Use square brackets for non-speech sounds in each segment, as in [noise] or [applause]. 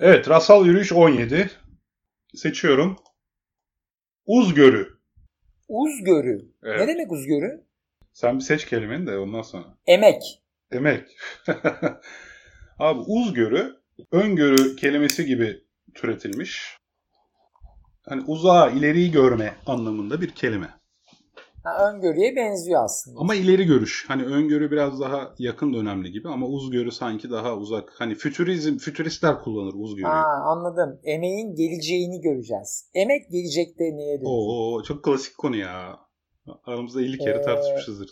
Evet, rasal yürüyüş 17. Seçiyorum. Uzgörü. Uzgörü. Evet. Ne demek uzgörü? Sen bir seç kelimeni de ondan sonra. Emek. Emek. [laughs] Abi uzgörü, öngörü kelimesi gibi türetilmiş. Hani uzağa, ileriyi görme anlamında bir kelime. Ha, öngörüye benziyor aslında. Ama ileri görüş. Hani öngörü biraz daha yakın dönemli gibi ama uzgörü sanki daha uzak. Hani fütürizm, fütüristler kullanır uzgörüyü. Ha, anladım. Emeğin geleceğini göreceğiz. Emek gelecekte neye dönecek? Oo, çok klasik konu ya. Aramızda 50 kere Ee, tartışmışızdır.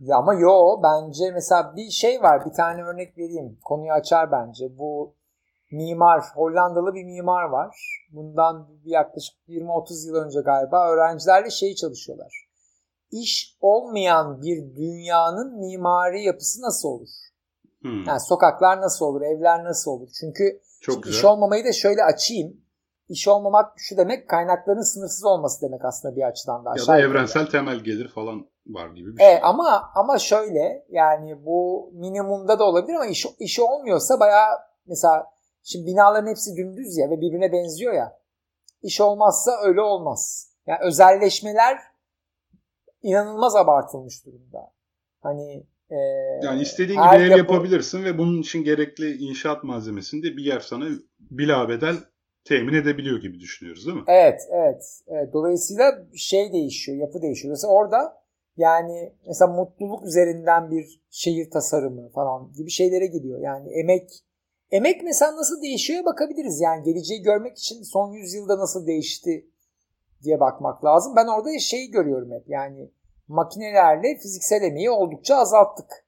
Ya ama yo bence mesela bir şey var bir tane örnek vereyim. Konuyu açar bence. Bu mimar Hollandalı bir mimar var. Bundan yaklaşık 20-30 yıl önce galiba öğrencilerle şey çalışıyorlar. İş olmayan bir dünyanın mimari yapısı nasıl olur? Hmm, Yani sokaklar nasıl olur, evler nasıl olur? Çünkü çok. İş olmamayı da şöyle açayım. İş olmamak şu demek kaynakların sınırsız olması demek aslında bir açıdan da. ya da evrensel temel gelir falan var gibi bir şey. E, ama ama şöyle yani bu minimumda da olabilir ama iş, işi olmuyorsa bayağı mesela şimdi binaların hepsi dümdüz ya ve birbirine benziyor ya. İş olmazsa öyle olmaz. Yani özelleşmeler inanılmaz abartılmış durumda. Hani e, Yani istediğin gibi ev yapı- yapabilirsin ve bunun için gerekli inşaat malzemesini de bir yer sana bilabedel temin edebiliyor gibi düşünüyoruz değil mi? Evet, evet, evet. Dolayısıyla şey değişiyor, yapı değişiyor. Mesela orada yani mesela mutluluk üzerinden bir şehir tasarımı falan gibi şeylere gidiyor. Yani emek emek mesela nasıl değişiyor bakabiliriz. Yani geleceği görmek için son yüzyılda nasıl değişti diye bakmak lazım. Ben orada şeyi görüyorum hep. Yani makinelerle fiziksel emeği oldukça azalttık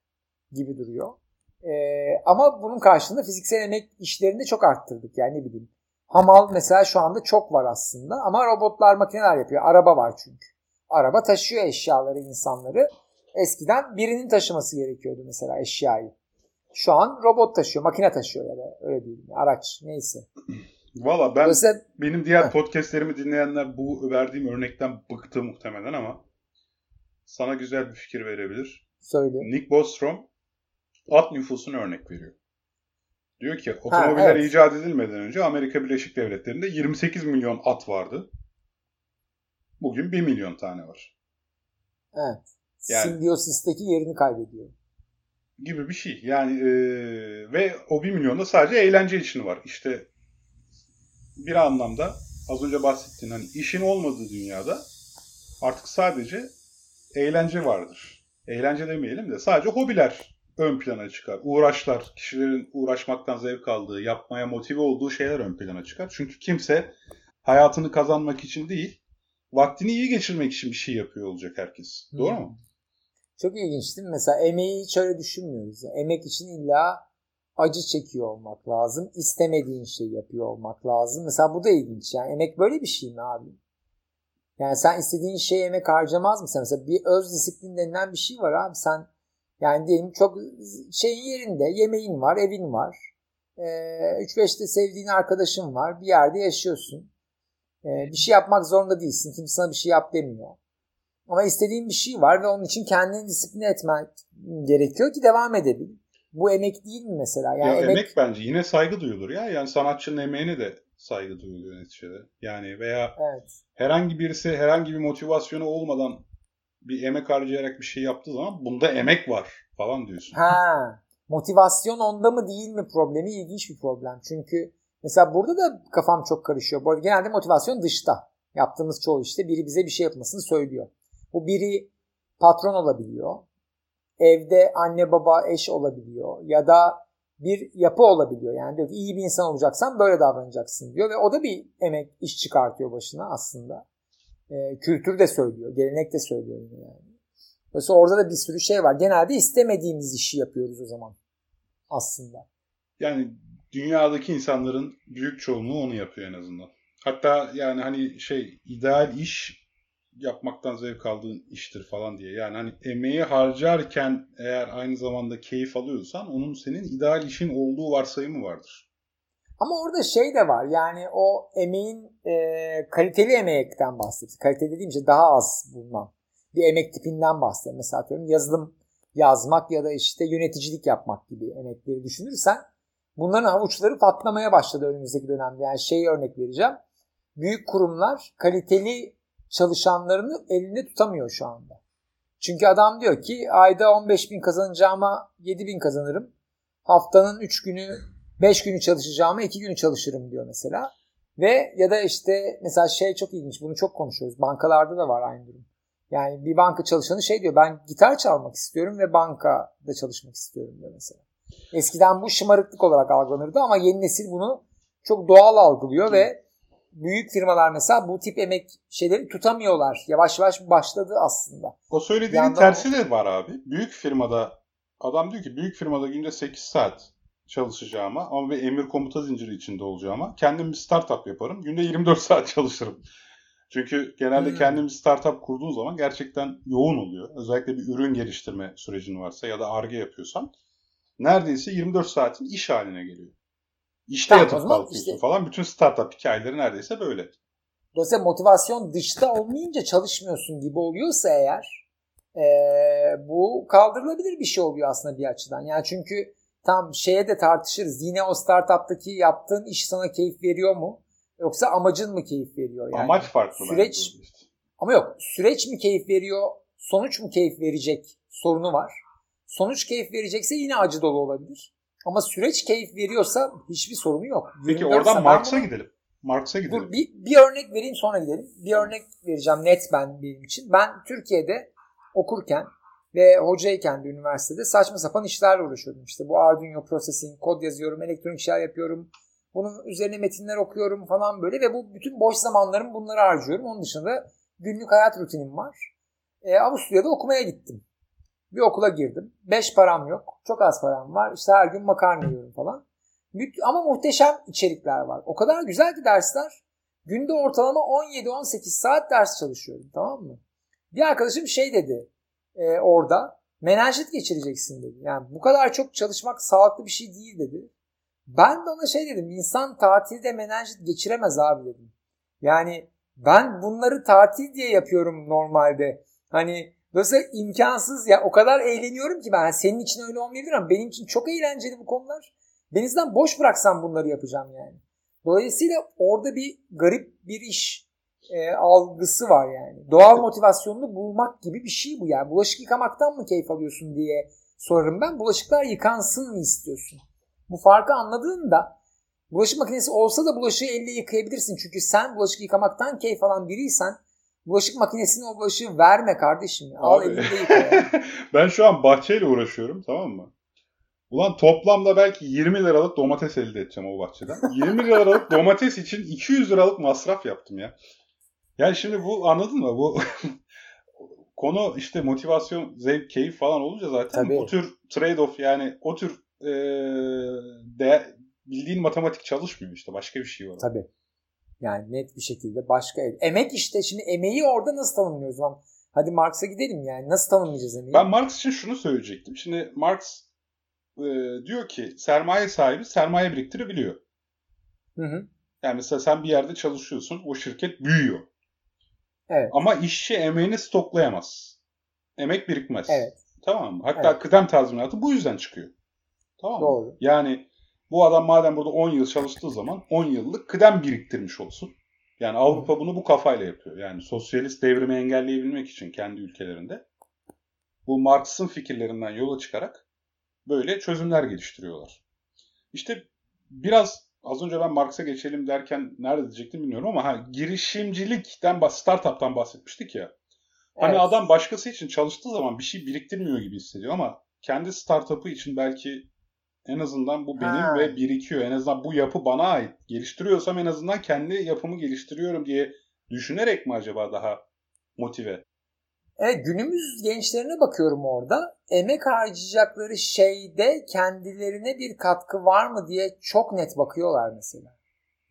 gibi duruyor. Ee, ama bunun karşılığında fiziksel emek işlerini çok arttırdık. Yani ne bileyim Hamal mesela şu anda çok var aslında ama robotlar makineler yapıyor. Araba var çünkü. Araba taşıyor eşyaları, insanları. Eskiden birinin taşıması gerekiyordu mesela eşyayı. Şu an robot taşıyor, makine taşıyor ya da öyle değil. Araç neyse. Valla ben Dolayısıyla benim diğer Heh. podcastlerimi dinleyenler bu verdiğim örnekten bıktı muhtemelen ama sana güzel bir fikir verebilir. söyle. Nick Bostrom at nüfusunu örnek veriyor. Diyor ki otomobiller evet. icat edilmeden önce Amerika Birleşik Devletleri'nde 28 milyon at vardı. Bugün 1 milyon tane var. Evet. Yani- Simbiosis'teki yerini kaybediyor. Gibi bir şey. Yani eee, ve o 1 milyonda sadece eğlence için var. İşte bir anlamda az önce bahsettiğin hani işin olmadığı dünyada artık sadece eğlence vardır. Eğlence demeyelim de sadece hobiler ön plana çıkar. Uğraşlar, kişilerin uğraşmaktan zevk aldığı, yapmaya motive olduğu şeyler ön plana çıkar. Çünkü kimse hayatını kazanmak için değil, vaktini iyi geçirmek için bir şey yapıyor olacak herkes. Doğru mu? Hmm. Çok ilginç değil mi? Mesela emeği hiç öyle düşünmüyoruz. Emek için illa acı çekiyor olmak lazım. İstemediğin şeyi yapıyor olmak lazım. Mesela bu da ilginç. Yani emek böyle bir şey mi abi? Yani sen istediğin şeye emek harcamaz mısın? Mesela bir öz disiplin denilen bir şey var abi. Sen yani diyelim çok şeyin yerinde yemeğin var, evin var. Ee, 3-5'te sevdiğin arkadaşın var. Bir yerde yaşıyorsun. Ee, bir şey yapmak zorunda değilsin. Kimse sana bir şey yap demiyor. Ama istediğin bir şey var ve onun için kendini disipline etmen gerekiyor ki devam edebil. Bu emek değil mi mesela? Yani ya emek... emek, bence yine saygı duyulur ya. Yani sanatçının emeğine de saygı duyuluyor neticede. Yani veya evet. herhangi birisi herhangi bir motivasyonu olmadan bir emek harcayarak bir şey yaptığı zaman bunda emek var falan diyorsun. Ha, motivasyon onda mı değil mi problemi ilginç bir problem. Çünkü mesela burada da kafam çok karışıyor. Bu arada genelde motivasyon dışta. Yaptığımız çoğu işte biri bize bir şey yapmasını söylüyor. Bu biri patron olabiliyor. Evde anne baba eş olabiliyor. Ya da bir yapı olabiliyor. Yani diyor ki iyi bir insan olacaksan böyle davranacaksın diyor. Ve o da bir emek iş çıkartıyor başına aslında. Ee, kültür de söylüyor. Gelenek de söylüyor yani. Dolayısıyla orada da bir sürü şey var. Genelde istemediğimiz işi yapıyoruz o zaman aslında. Yani dünyadaki insanların büyük çoğunluğu onu yapıyor en azından. Hatta yani hani şey ideal iş yapmaktan zevk aldığın iştir falan diye. Yani hani emeği harcarken eğer aynı zamanda keyif alıyorsan onun senin ideal işin olduğu varsayımı vardır. Ama orada şey de var yani o emeğin e, kaliteli emekten bahsediyoruz. Kaliteli dediğim şey daha az bulunan bir emek tipinden bahsediyorum. Mesela atıyorum yazılım yazmak ya da işte yöneticilik yapmak gibi emekleri düşünürsen bunların havuçları patlamaya başladı önümüzdeki dönemde. Yani şey örnek vereceğim. Büyük kurumlar kaliteli çalışanlarını elinde tutamıyor şu anda. Çünkü adam diyor ki ayda 15 bin kazanacağıma 7 bin kazanırım. Haftanın 3 günü 5 günü çalışacağıma 2 günü çalışırım diyor mesela. Ve ya da işte mesela şey çok ilginç bunu çok konuşuyoruz. Bankalarda da var aynı durum. Yani bir banka çalışanı şey diyor ben gitar çalmak istiyorum ve bankada çalışmak istiyorum diyor mesela. Eskiden bu şımarıklık olarak algılanırdı ama yeni nesil bunu çok doğal algılıyor ve büyük firmalar mesela bu tip emek şeyleri tutamıyorlar. Yavaş yavaş başladı aslında. O söylediğinin Yandan tersi de var abi. Büyük firmada adam diyor ki büyük firmada günde 8 saat çalışacağıma ama bir emir komuta zinciri içinde olacağıma kendim bir startup yaparım. Günde 24 saat çalışırım. Çünkü genelde Hmm. kendin bir startup kurduğun zaman gerçekten yoğun oluyor. Özellikle bir ürün geliştirme sürecin varsa ya da ARGE yapıyorsan neredeyse 24 saatin iş haline geliyor. İşte yatıp kalkıyorsun işte- falan. Bütün startup hikayeleri neredeyse böyle. Dolayısıyla motivasyon dışta olmayınca çalışmıyorsun gibi oluyorsa eğer eee, bu kaldırılabilir bir şey oluyor aslında bir açıdan. Yani çünkü tam şeye de tartışırız. Yine o startuptaki yaptığın iş sana keyif veriyor mu? Yoksa amacın mı keyif veriyor? Yani Amaç farklı süreç-. Ama yok süreç mi keyif veriyor, sonuç mu keyif verecek sorunu var. Sonuç keyif verecekse yine acı dolu olabilir. Ama süreç keyif veriyorsa hiçbir sorunu yok. Peki 24 oradan Marx'a bunu- gidelim. Marx'a gidelim. Dur bir, bir örnek vereyim sonra gidelim. Bir örnek vereceğim net ben benim için. Ben Türkiye'de okurken ve hocayken de üniversitede saçma sapan işlerle uğraşıyordum. İşte bu Arduino processing, kod yazıyorum, elektronik işler yapıyorum. Bunun üzerine metinler okuyorum falan böyle ve bu bütün boş zamanlarımı bunları harcıyorum. Onun dışında günlük hayat rutinim var. E, Avusturya'da okumaya gittim. Bir okula girdim. Beş param yok. Çok az param var. İşte her gün makarna yiyorum falan. Ama muhteşem içerikler var. O kadar güzel ki dersler. Günde ortalama 17-18 saat ders çalışıyorum tamam mı? Bir arkadaşım şey dedi e, orada menajit geçireceksin dedi. Yani bu kadar çok çalışmak sağlıklı bir şey değil dedi. Ben de ona şey dedim insan tatilde menajit geçiremez abi dedim. Yani ben bunları tatil diye yapıyorum normalde. Hani dolayısıyla imkansız ya o kadar eğleniyorum ki ben senin için öyle olmayabilir ama benim için çok eğlenceli bu konular. Denizden boş bıraksam bunları yapacağım yani. Dolayısıyla orada bir garip bir iş e, algısı var yani. Doğal motivasyonunu bulmak gibi bir şey bu yani. Bulaşık yıkamaktan mı keyif alıyorsun diye sorarım ben. Bulaşıklar yıkansın mı istiyorsun? Bu farkı anladığında bulaşık makinesi olsa da bulaşığı elle yıkayabilirsin. Çünkü sen bulaşık yıkamaktan keyif alan biriysen bulaşık makinesine o bulaşığı verme kardeşim. ya. Al elinde yıka. [laughs] ben şu an bahçeyle uğraşıyorum tamam mı? Ulan toplamda belki 20 liralık domates elde edeceğim o bahçeden. 20 liralık domates için 200 liralık masraf yaptım ya. Yani şimdi bu anladın mı? Bu [laughs] konu işte motivasyon, zevk, keyif falan olunca zaten Tabii. o tür trade-off yani o tür e, de, bildiğin matematik çalışmıyor işte başka bir şey var. Tabii. Yani net bir şekilde başka el. Emek işte şimdi emeği orada nasıl tanımlıyoruz lan? Hadi Marx'a gidelim yani. Nasıl tanımlayacağız emeği? Ben Marx için şunu söyleyecektim. Şimdi Marx e, diyor ki sermaye sahibi sermaye biriktirebiliyor. Hı hı. Yani mesela sen bir yerde çalışıyorsun, o şirket büyüyor. Evet. Ama işçi emeğini stoklayamaz. Emek birikmez. Evet. Tamam mı? Hatta Evet. kıdem tazminatı bu yüzden çıkıyor. Tamam mı? Doğru. Yani bu adam madem burada 10 yıl çalıştığı zaman 10 yıllık kıdem biriktirmiş olsun. Yani Avrupa bunu bu kafayla yapıyor. Yani sosyalist devrimi engelleyebilmek için kendi ülkelerinde. Bu Marx'ın fikirlerinden yola çıkarak böyle çözümler geliştiriyorlar. İşte biraz az önce ben Marx'a geçelim derken nerede diyecektim bilmiyorum ama ha, girişimcilikten, startup'tan bahsetmiştik ya. Hani Evet. adam başkası için çalıştığı zaman bir şey biriktirmiyor gibi hissediyor ama kendi startup'ı için belki en azından bu benim Ha. ve birikiyor. En azından bu yapı bana ait. Geliştiriyorsam en azından kendi yapımı geliştiriyorum diye düşünerek mi acaba daha motive? Evet günümüz gençlerine bakıyorum orada. Emek harcayacakları şeyde kendilerine bir katkı var mı diye çok net bakıyorlar mesela.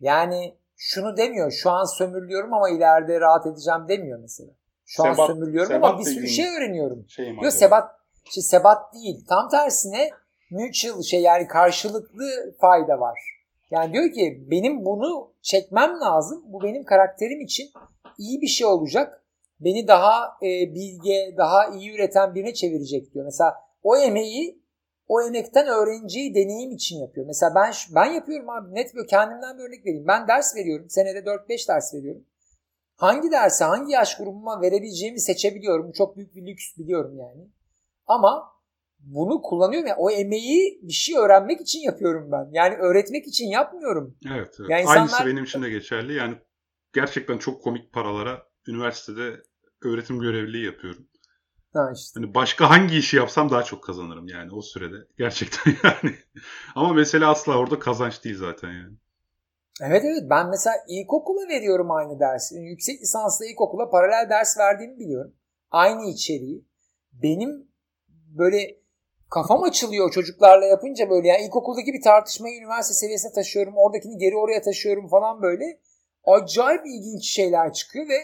Yani şunu demiyor. Şu an sömürüyorum ama ileride rahat edeceğim demiyor mesela. Şu an Sebat- sömürüyorum sebat ama bir sürü şey öğreniyorum. Şey Yok sebat, şey, sebat değil. Tam tersine mutual şey yani karşılıklı fayda var. Yani diyor ki benim bunu çekmem lazım. Bu benim karakterim için iyi bir şey olacak. Beni daha e, bilge, daha iyi üreten birine çevirecek diyor. Mesela o emeği o emekten öğreneceği deneyim için yapıyor. Mesela ben ben yapıyorum abi net böyle kendimden bir örnek vereyim. Ben ders veriyorum. Senede 4-5 ders veriyorum. Hangi dersi hangi yaş grubuma verebileceğimi seçebiliyorum. Bu çok büyük bir lüks biliyorum yani. Ama bunu kullanıyorum. Yani o emeği bir şey öğrenmek için yapıyorum ben. Yani öğretmek için yapmıyorum. Evet. evet. Yani insanlar- Aynısı benim için de geçerli. Yani gerçekten çok komik paralara üniversitede öğretim görevliliği yapıyorum. Ha işte. Hani başka hangi işi yapsam daha çok kazanırım yani o sürede. [laughs] Gerçekten yani. Ama mesele asla orada kazanç değil zaten yani. Evet evet ben mesela ilkokula veriyorum aynı dersi. Yüksek lisansla ilkokula paralel ders verdiğimi biliyorum. Aynı içeriği. Benim böyle kafam açılıyor çocuklarla yapınca böyle yani ilkokuldaki bir tartışmayı üniversite seviyesine taşıyorum. Oradakini geri oraya taşıyorum falan böyle. Acayip ilginç şeyler çıkıyor ve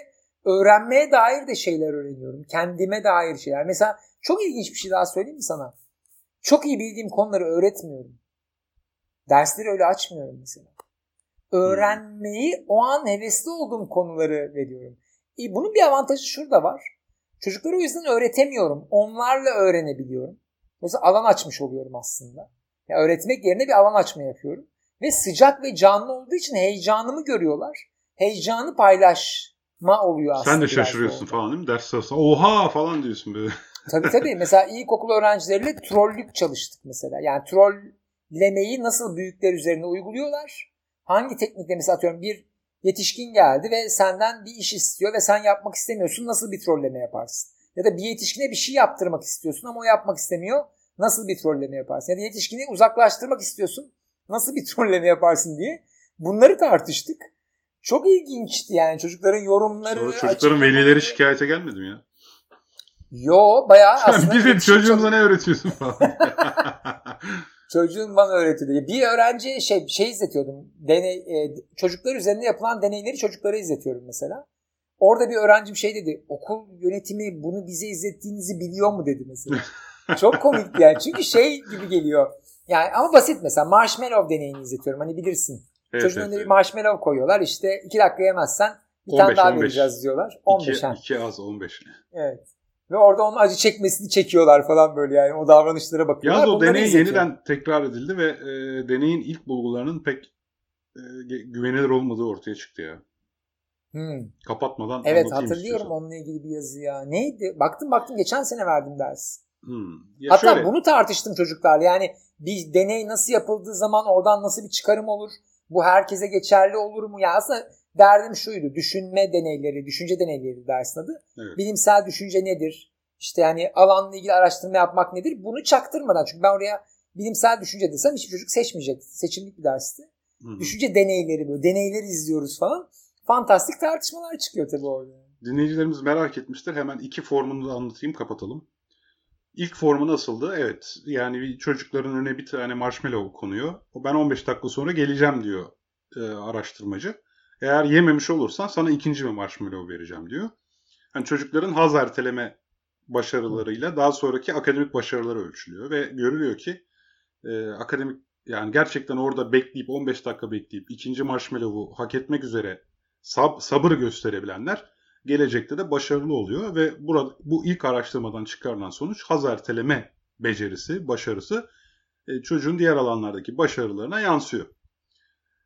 öğrenmeye dair de şeyler öğreniyorum. Kendime dair şeyler. Mesela çok ilginç bir şey daha söyleyeyim mi sana? Çok iyi bildiğim konuları öğretmiyorum. Dersleri öyle açmıyorum mesela. Öğrenmeyi o an hevesli olduğum konuları veriyorum. E, bunun bir avantajı şurada var. Çocuklara o yüzden öğretemiyorum. Onlarla öğrenebiliyorum. Mesela alan açmış oluyorum aslında. Yani öğretmek yerine bir alan açma yapıyorum. Ve sıcak ve canlı olduğu için heyecanımı görüyorlar. Heyecanı paylaşma oluyor aslında. Sen de şaşırıyorsun orada. falan değil mi? Ders sırasında oha falan diyorsun böyle. Tabii tabii. [laughs] Mesela ilkokul öğrencileriyle trollük çalıştık mesela. Yani trollemeyi nasıl büyükler üzerine uyguluyorlar? Hangi teknikle mesela atıyorum bir yetişkin geldi ve senden bir iş istiyor ve sen yapmak istemiyorsun. Nasıl bir trolleme yaparsın? Ya da bir yetişkine bir şey yaptırmak istiyorsun ama o yapmak istemiyor. Nasıl bir trolleme yaparsın? Ya da yetişkini uzaklaştırmak istiyorsun. Nasıl bir [laughs] trolleme yaparsın diye. Bunları tartıştık. Çok ilginçti yani çocukların yorumları. Sonra çocukların velileri şikayete gelmedi mi ya? Yo bayağı [laughs] aslında. Bizim çocuğumuza ne öğretiyorsun falan. [laughs] Çocuğun bana öğretiyordu. Bir öğrenciye şey şey izletiyordum. Deney, e, çocuklar üzerinde yapılan deneyleri çocuklara izletiyorum mesela. Orada bir öğrencim şey dedi. Okul yönetimi bunu bize izlettiğinizi biliyor mu dedi mesela. [laughs] Çok komik yani. Çünkü şey gibi geliyor. Yani ama basit mesela marshmallow deneyini izletiyorum. Hani bilirsin. evet, Çocuğun evet, önüne bir marshmallow koyuyorlar. İşte iki dakika yemezsen bir 15, tane daha 15. vereceğiz diyorlar. 15 ha. 2, 2 az 15. Evet. Ve orada onun acı çekmesini çekiyorlar falan böyle yani. O davranışlara bakıyorlar. Yalnız o Bunları deney izletiyorum. yeniden tekrar edildi ve e, deneyin ilk bulgularının pek e, güvenilir olmadığı ortaya çıktı ya. Hmm. Kapatmadan Evet hatırlıyorum istiyorsan. onunla ilgili bir yazı ya. Neydi? Baktım baktım geçen sene verdim ders. Hmm. Ya Hatta şöyle, bunu tartıştım çocuklarla. Yani bir deney nasıl yapıldığı zaman oradan nasıl bir çıkarım olur? Bu herkese geçerli olur mu? Ya aslında derdim şuydu. Düşünme deneyleri, düşünce deneyleri dersin adı. Evet. Bilimsel düşünce nedir? İşte yani alanla ilgili araştırma yapmak nedir? Bunu çaktırmadan. Çünkü ben oraya bilimsel düşünce desem hiçbir çocuk seçmeyecek. Seçimlik bir dersti. Hı hı. Düşünce deneyleri böyle. Deneyleri izliyoruz falan. Fantastik tartışmalar çıkıyor tabii orada. dinleyicilerimiz merak etmiştir. Hemen iki formunu da anlatayım kapatalım. İlk formu nasıldı? Evet yani çocukların önüne bir tane marshmallow konuyor. O Ben 15 dakika sonra geleceğim diyor e, araştırmacı. Eğer yememiş olursan sana ikinci bir marshmallow vereceğim diyor. Yani çocukların haz erteleme başarılarıyla daha sonraki akademik başarıları ölçülüyor ve görülüyor ki e, akademik yani gerçekten orada bekleyip 15 dakika bekleyip ikinci marshmallow'u hak etmek üzere sab- sabır gösterebilenler gelecekte de başarılı oluyor ve burada bu ilk araştırmadan çıkarılan sonuç haz erteleme becerisi, başarısı e, çocuğun diğer alanlardaki başarılarına yansıyor.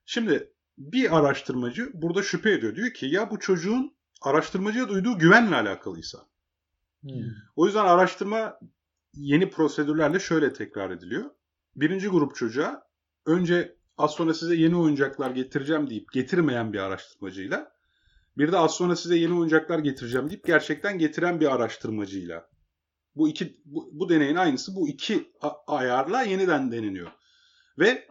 Şimdi bir araştırmacı burada şüphe ediyor. Diyor ki ya bu çocuğun araştırmacıya duyduğu güvenle alakalıysa. O yüzden araştırma yeni prosedürlerle şöyle tekrar ediliyor. Birinci grup çocuğa önce az sonra size yeni oyuncaklar getireceğim deyip getirmeyen bir araştırmacıyla bir de az sonra size yeni oyuncaklar getireceğim deyip gerçekten getiren bir araştırmacıyla. Bu iki bu, bu deneyin aynısı bu iki ayarla yeniden deneniyor. Ve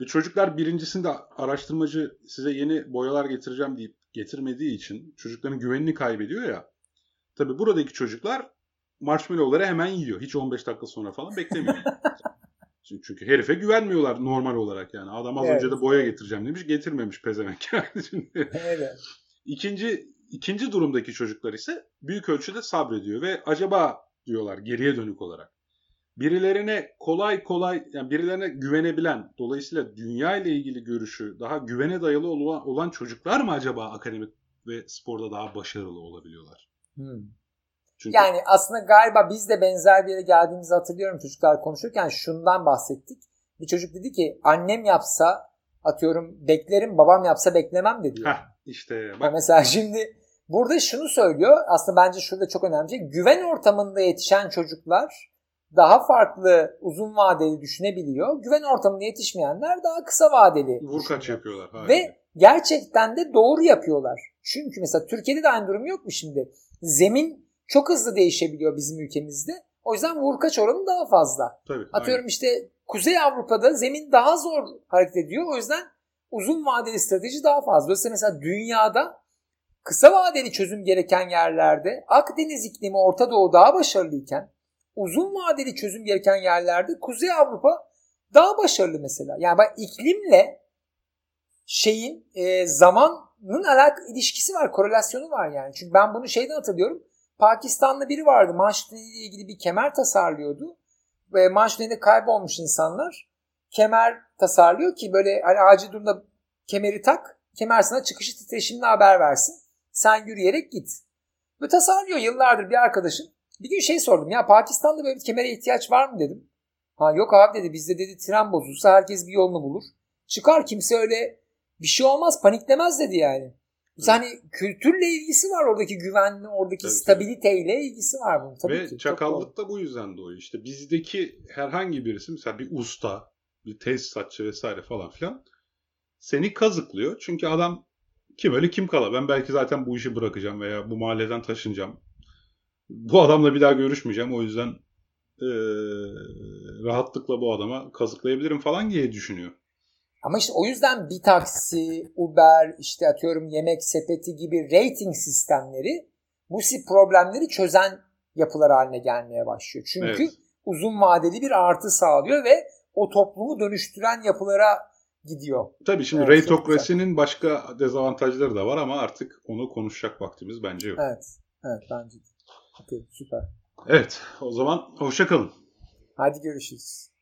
ve çocuklar birincisinde araştırmacı size yeni boyalar getireceğim deyip getirmediği için çocukların güvenini kaybediyor ya. Tabi buradaki çocuklar marshmallowları hemen yiyor. Hiç 15 dakika sonra falan beklemiyor. [laughs] çünkü, çünkü herife güvenmiyorlar normal olarak yani. Adam az Evet. önce de boya getireceğim demiş getirmemiş pezevenk. [laughs] Şimdi Evet. İkinci, ikinci durumdaki çocuklar ise büyük ölçüde sabrediyor ve acaba diyorlar geriye dönük olarak. Birilerine kolay kolay yani birilerine güvenebilen dolayısıyla dünya ile ilgili görüşü daha güvene dayalı olan, olan çocuklar mı acaba akademik ve sporda daha başarılı olabiliyorlar? Hmm. Çünkü Yani aslında galiba biz de benzer bir yere geldiğimizi hatırlıyorum çocuklar konuşurken şundan bahsettik. Bir çocuk dedi ki annem yapsa atıyorum beklerim babam yapsa beklemem dedi. Heh, işte bak Mesela şimdi burada şunu söylüyor. Aslında bence şurada çok önemli şey. Güven ortamında yetişen çocuklar daha farklı uzun vadeli düşünebiliyor. Güven ortamında yetişmeyenler daha kısa vadeli. vur kaç yapıyorlar. haliyle. Ve gerçekten de doğru yapıyorlar. Çünkü mesela Türkiye'de de aynı durum yok mu şimdi? Zemin çok hızlı değişebiliyor bizim ülkemizde. O yüzden vurkaç oranı daha fazla. Tabii, Atıyorum işte Kuzey Avrupa'da zemin daha zor hareket ediyor. O yüzden uzun vadeli strateji daha fazla. Dolayısıyla mesela dünyada kısa vadeli çözüm gereken yerlerde Akdeniz iklimi Orta Doğu daha başarılıyken uzun vadeli çözüm gereken yerlerde Kuzey Avrupa daha başarılı mesela. Yani bak iklimle şeyin e, zamanın alak ilişkisi var, korelasyonu var yani. Çünkü ben bunu şeyden hatırlıyorum. Pakistanlı biri vardı. Maaş ile ilgili bir kemer tasarlıyordu. Ve nedeniyle kaybolmuş insanlar. Kemer tasarlıyor ki böyle hani acil durumda kemeri tak. Kemer sana çıkışı titreşimle haber versin. Sen yürüyerek git. Ve tasarlıyor yıllardır bir arkadaşım. Bir gün şey sordum ya Pakistan'da böyle bir kemere ihtiyaç var mı dedim. Ha yok abi dedi bizde dedi tren bozulsa herkes bir yolunu bulur. Çıkar kimse öyle bir şey olmaz paniklemez dedi yani. Hani kültürle ilgisi var oradaki güvenli, oradaki Tabii, stabiliteyle ilgisi var bunun. Tabii Ve ki, çakallık da bu yüzden doğuyor. İşte bizdeki herhangi birisi mesela bir usta, bir tesisatçı vesaire falan filan seni kazıklıyor. Çünkü adam kim öyle kim kala. Ben belki zaten bu işi bırakacağım veya bu mahalleden taşınacağım. Bu adamla bir daha görüşmeyeceğim. O yüzden eee, rahatlıkla bu adama kazıklayabilirim falan diye düşünüyor. Ama işte o yüzden bir taksi, Uber, işte atıyorum yemek sepeti gibi rating sistemleri bu problemleri çözen yapılar haline gelmeye başlıyor. Çünkü Evet. uzun vadeli bir artı sağlıyor ve o toplumu dönüştüren yapılara gidiyor. Tabii şimdi Evet, reytokrasinin başka dezavantajları da var ama artık onu konuşacak vaktimiz bence yok. Evet. Evet bence de. Okey, süper. Evet, o zaman hoşça kalın. Hadi görüşürüz.